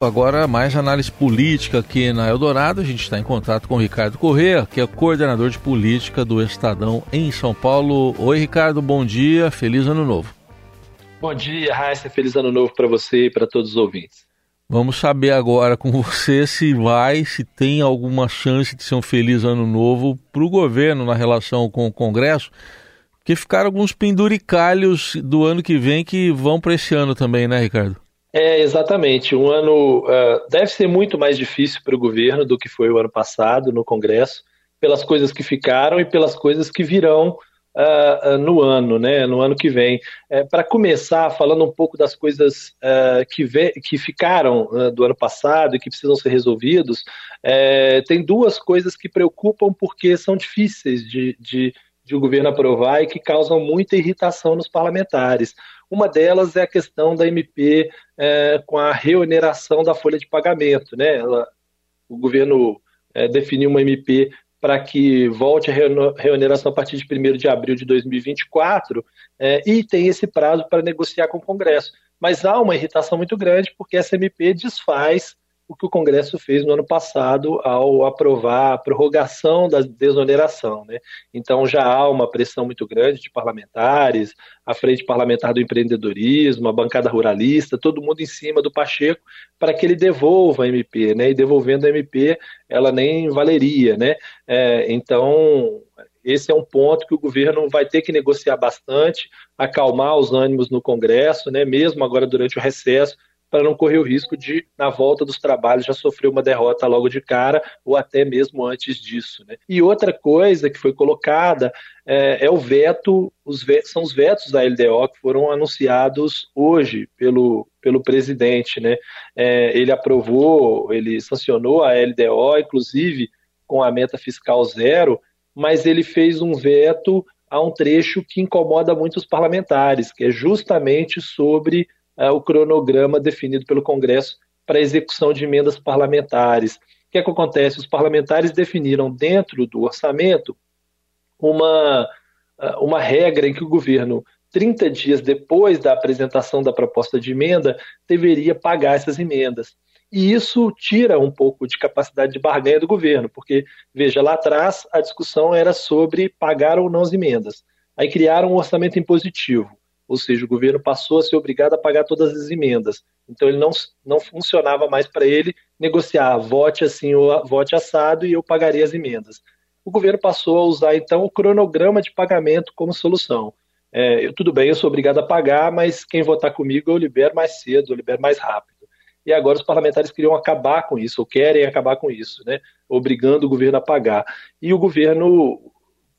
Agora, mais análise política aqui na Eldorado. A gente está em contato com o Ricardo Corrêa, que é coordenador de política do Estadão em São Paulo. Oi, Ricardo, bom dia, feliz ano novo. Bom dia, Raíssa, feliz ano novo para você e para todos os ouvintes. Vamos saber agora com você se vai, se tem alguma chance de ser um feliz ano novo para o governo na relação com o Congresso, porque ficaram alguns penduricalhos do ano que vem que vão para esse ano também, né, Ricardo? É, exatamente. Um ano uh, deve ser muito mais difícil para o governo do que foi o ano passado no Congresso, pelas coisas que ficaram e pelas coisas que virão uh, uh, no ano, né, no ano que vem. Para começar, falando um pouco das coisas que, que ficaram do ano passado e que precisam ser resolvidos, tem duas coisas que preocupam porque são difíceis de, de, de o governo aprovar e que causam muita irritação nos parlamentares. Uma delas é a questão da MP é, com a reoneração da folha de pagamento. Né? Ela, o governo é, definiu uma MP para que volte a reoneração a partir de 1 de abril de 2024 é, e tem esse prazo para negociar com o Congresso. Mas há uma irritação muito grande porque essa MP desfaz o que o Congresso fez no ano passado ao aprovar a prorrogação da desoneração. Né? Então já há uma pressão muito grande de parlamentares, a Frente Parlamentar do Empreendedorismo, a bancada ruralista, todo mundo em cima do Pacheco para que ele devolva a MP, né? E devolvendo a MP, ela nem valeria, né? É, então esse é um ponto que o governo vai ter que negociar bastante, acalmar os ânimos no Congresso, né? Mesmo agora durante o recesso, para não correr o risco de, na volta dos trabalhos, já sofrer uma derrota logo de cara, ou até mesmo antes disso. Né? E outra coisa que foi colocada é, é o veto, os vetos, são os vetos da LDO que foram anunciados hoje pelo, pelo presidente. Né? É, ele aprovou, ele sancionou a LDO, inclusive com a meta fiscal zero, mas ele fez um veto a um trecho que incomoda muito os parlamentares, que é justamente sobre é, o cronograma definido pelo Congresso para execução de emendas parlamentares. O que, é que acontece? Os parlamentares definiram dentro do orçamento uma, é, uma regra em que o governo, 30 dias depois da apresentação da proposta de emenda, deveria pagar essas emendas. E isso tira um pouco de capacidade de barganha do governo, porque, veja, lá atrás a discussão era sobre pagar ou não as emendas. Aí criaram um orçamento impositivo ou seja, o governo passou a ser obrigado a pagar todas as emendas. Então ele não, não funcionava mais para ele negociar vote assim ou vote assado e eu pagarei as emendas. O governo passou a usar então o cronograma de pagamento como solução. É, eu, tudo bem, eu sou obrigado a pagar, mas quem votar comigo eu libero mais cedo, eu libero mais rápido. E agora os parlamentares queriam acabar com isso, ou querem acabar com isso, né? obrigando o governo a pagar. E o governo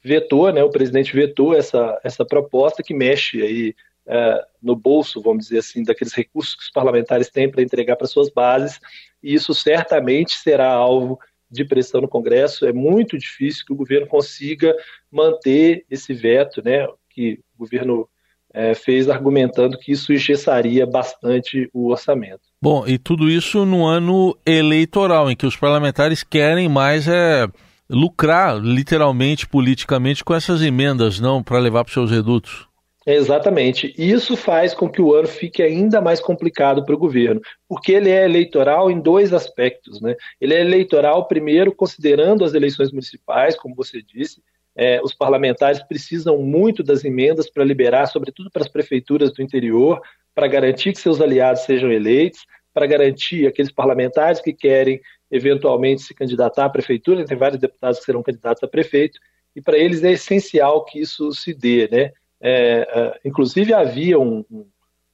vetou, né, o presidente vetou essa, essa proposta que mexe aí é, no bolso, vamos dizer assim, daqueles recursos que os parlamentares têm para entregar para suas bases, e isso certamente será alvo de pressão no Congresso. É muito difícil que o governo consiga manter esse veto, né, que o governo é, fez argumentando que isso engessaria bastante o orçamento. Bom, e tudo isso no ano eleitoral, em que os parlamentares querem mais é, lucrar, literalmente, politicamente, com essas emendas, não para levar para os seus redutos. Exatamente. Isso faz com que o ano fique ainda mais complicado para o governo, porque ele é eleitoral em dois aspectos. Né? Ele é eleitoral, primeiro, considerando as eleições municipais, como você disse, é, os parlamentares precisam muito das emendas para liberar, sobretudo para as prefeituras do interior, para garantir que seus aliados sejam eleitos, para garantir aqueles parlamentares que querem eventualmente se candidatar à prefeitura, tem vários deputados que serão candidatos a prefeito, e para eles é essencial que isso se dê, né? É, é, inclusive havia um,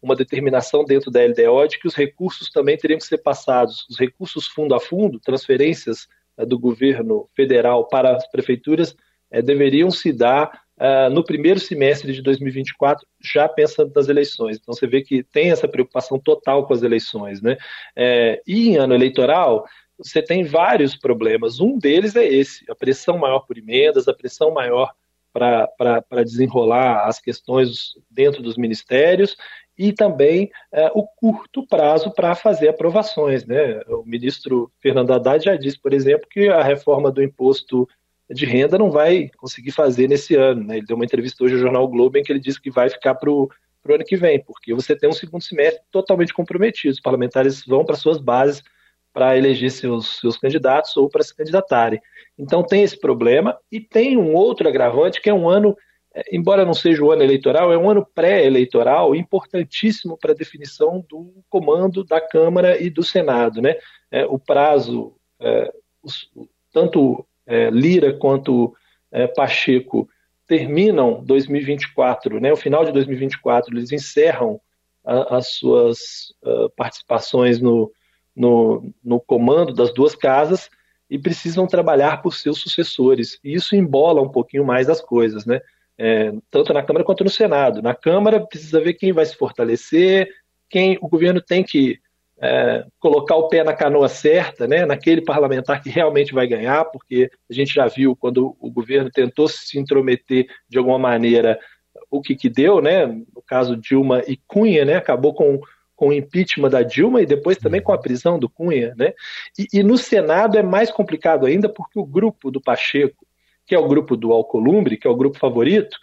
uma determinação dentro da LDO de que os recursos também teriam que ser passados, os recursos fundo a fundo, transferências é, do governo federal para as prefeituras, é, deveriam se dar é, no primeiro semestre de 2024, já pensando nas eleições. Então você vê que tem essa preocupação total com as eleições. Né? É, e em ano eleitoral, você tem vários problemas. Um deles é esse: a pressão maior por emendas, a pressão maior para desenrolar as questões dentro dos ministérios e também é, o curto prazo para fazer aprovações. Né? O ministro Fernando Haddad já disse, por exemplo, que a reforma do imposto de renda não vai conseguir fazer nesse ano. Né? Ele deu uma entrevista hoje ao Jornal Globo em que ele disse que vai ficar para o ano que vem, porque você tem um segundo semestre totalmente comprometido. Os parlamentares vão para suas bases para eleger seus, seus candidatos ou para se candidatarem. Então tem esse problema e tem um outro agravante que é um ano, é, embora não seja o ano eleitoral, é um ano pré-eleitoral importantíssimo para a definição do comando da Câmara e do Senado. Né? É, o prazo, é, os, tanto é, Lira quanto é, Pacheco terminam 2024, né, o final de 2024, eles encerram a, as suas uh, participações no, no, no comando das duas casas e precisam trabalhar por seus sucessores. E isso embola um pouquinho mais as coisas, né? É, tanto na Câmara quanto no Senado. Na Câmara precisa ver quem vai se fortalecer, quem o governo tem que é, colocar o pé na canoa certa, né, naquele parlamentar que realmente vai ganhar, porque a gente já viu quando o governo tentou se intrometer de alguma maneira o que, que deu, né, no caso Dilma e Cunha, né, acabou com com o impeachment da Dilma e depois também com a prisão do Cunha, né? E, e, no Senado é mais complicado ainda porque o grupo do Pacheco, que é o grupo do Alcolumbre, que é o grupo favorito,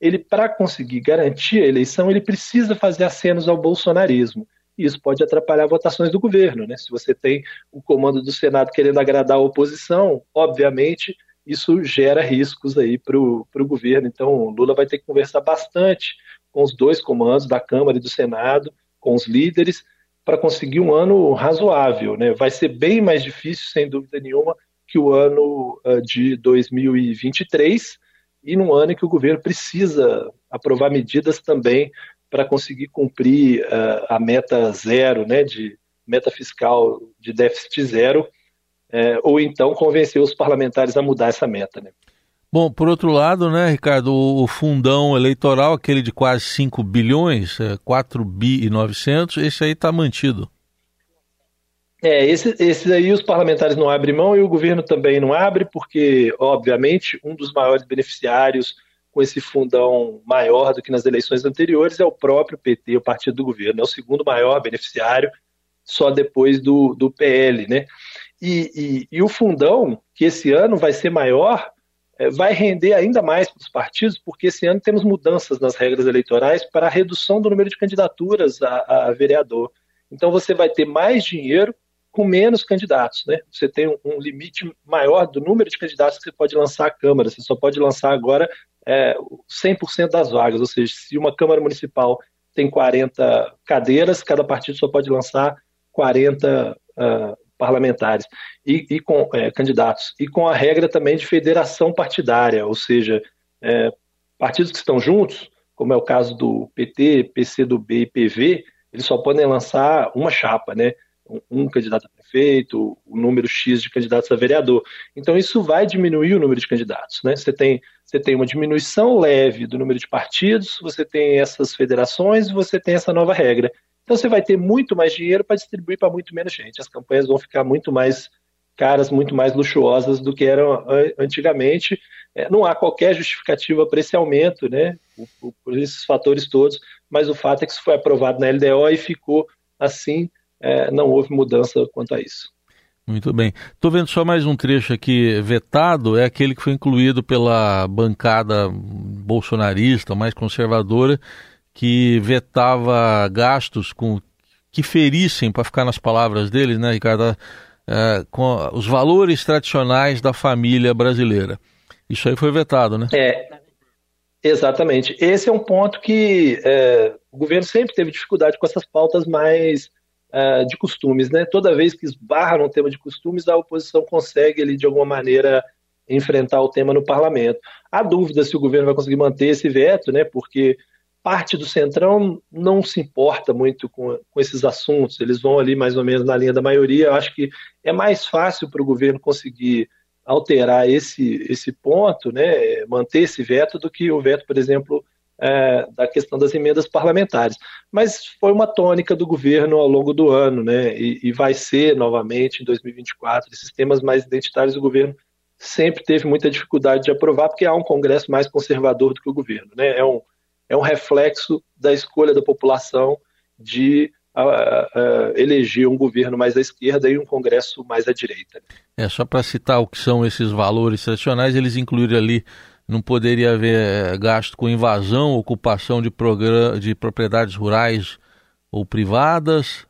ele para conseguir garantir a eleição ele precisa fazer acenos ao bolsonarismo. E isso pode atrapalhar votações do governo, né? Se você tem o comando do Senado querendo agradar a oposição, obviamente isso gera riscos aí para o governo. Então, Lula vai ter que conversar bastante com os dois comandos da Câmara e do Senado com os líderes para conseguir um ano razoável. Né? Vai ser bem mais difícil, sem dúvida nenhuma, que o ano uh, de 2023 e num ano em que o governo precisa aprovar medidas também para conseguir cumprir uh, a meta zero, né, de meta fiscal de déficit zero, uh, ou então convencer os parlamentares a mudar essa meta. Né? Bom, por outro lado, né, Ricardo, o fundão eleitoral, aquele de quase 5 bilhões, 4 é, bi e 900, esse aí está mantido. É, esse, esse aí os parlamentares não abrem mão e o governo também não abre, porque, obviamente, um dos maiores beneficiários com esse fundão maior do que nas eleições anteriores é o próprio PT, o partido do governo. É o segundo maior beneficiário, só depois do, do PL, né? E, e, e o fundão, que esse ano vai ser maior, vai render ainda mais para os partidos, porque esse ano temos mudanças nas regras eleitorais para a redução do número de candidaturas a, a vereador. Então você vai ter mais dinheiro com menos candidatos, né? Você tem um, um, limite maior do número de candidatos que você pode lançar à Câmara. Você só pode lançar agora é, 100% das vagas, ou seja, se uma Câmara Municipal tem 40 cadeiras, cada partido só pode lançar 40 uh, parlamentares e, e com é, candidatos e com a regra também de federação partidária, ou seja, é, partidos que estão juntos, como é o caso do PT, PCdoB e PV, eles só podem lançar uma chapa, né? Um, um candidato a prefeito, o um número X de candidatos a vereador. Então isso vai diminuir o número de candidatos, né? Você tem você tem uma diminuição leve do número de partidos, você tem essas federações, você tem essa nova regra. Então você vai ter muito mais dinheiro para distribuir para muito menos gente. As campanhas vão ficar muito mais caras, muito mais luxuosas do que eram antigamente. É, não há qualquer justificativa para esse aumento, né? Por, esses fatores todos, mas o fato é que isso foi aprovado na LDO e ficou assim, é, não houve mudança quanto a isso. Muito bem. Estou vendo só mais um trecho aqui vetado, é aquele que foi incluído pela bancada bolsonarista, mais conservadora, que vetava gastos com que ferissem, para ficar nas palavras deles, né, Ricardo, é, com os valores tradicionais da família brasileira. Isso aí foi vetado, né? É, exatamente. Esse é um ponto que é, o governo sempre teve dificuldade com essas pautas mais é, de costumes, né? Toda vez que esbarra no tema de costumes, a oposição consegue ali de alguma maneira enfrentar o tema no parlamento. Há dúvida se o governo vai conseguir manter esse veto, né? Porque parte do Centrão não se importa muito com, com, esses assuntos, eles vão ali mais ou menos na linha da maioria. Eu acho que é mais fácil para o governo conseguir alterar esse, esse ponto, né, manter esse veto, do que o veto, por exemplo, é, da questão das emendas parlamentares. Mas foi uma tônica do governo ao longo do ano, né, e, e vai ser novamente em 2024. Esses temas mais identitários do governo sempre teve muita dificuldade de aprovar, porque há um Congresso mais conservador do que o governo. Né, é um é um reflexo da escolha da população de uh, uh, eleger um governo mais à esquerda e um Congresso mais à direita. É, só para citar o que são esses valores tradicionais, eles incluíram ali não poderia haver eh, gasto com invasão, ocupação de, de propriedades rurais ou privadas,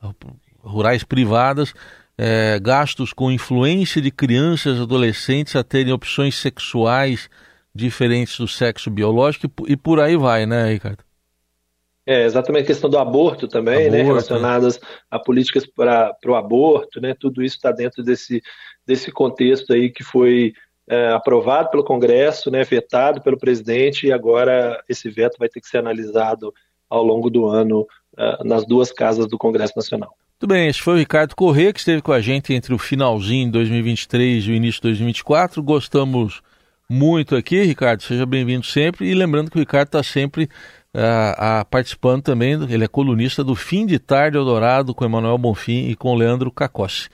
rurais privadas, é, gastos com influência de crianças e adolescentes a terem opções sexuais diferentes do sexo biológico e por aí vai, né, Ricardo? É, exatamente a questão do aborto também, né, aborto, né, relacionadas né? a políticas para o aborto, né, tudo isso está dentro desse, desse contexto aí que foi é, aprovado pelo Congresso, né, vetado pelo presidente, e agora esse veto vai ter que ser analisado ao longo do ano uh, nas duas casas do Congresso Nacional. Muito bem, esse foi o Ricardo Corrêa, que esteve com a gente entre o finalzinho de 2023 e o início de 2024. Gostamos muito aqui, Ricardo, seja bem-vindo sempre. E lembrando que o Ricardo está sempre uh, uh, participando também, ele é colunista do Fim de Tarde Eldorado com Emanuel Bonfim e com Leandro Cacossi.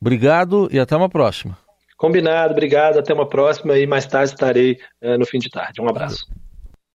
Obrigado e até uma próxima. Combinado, obrigado, até uma próxima e mais tarde estarei uh, no fim de tarde. Um abraço.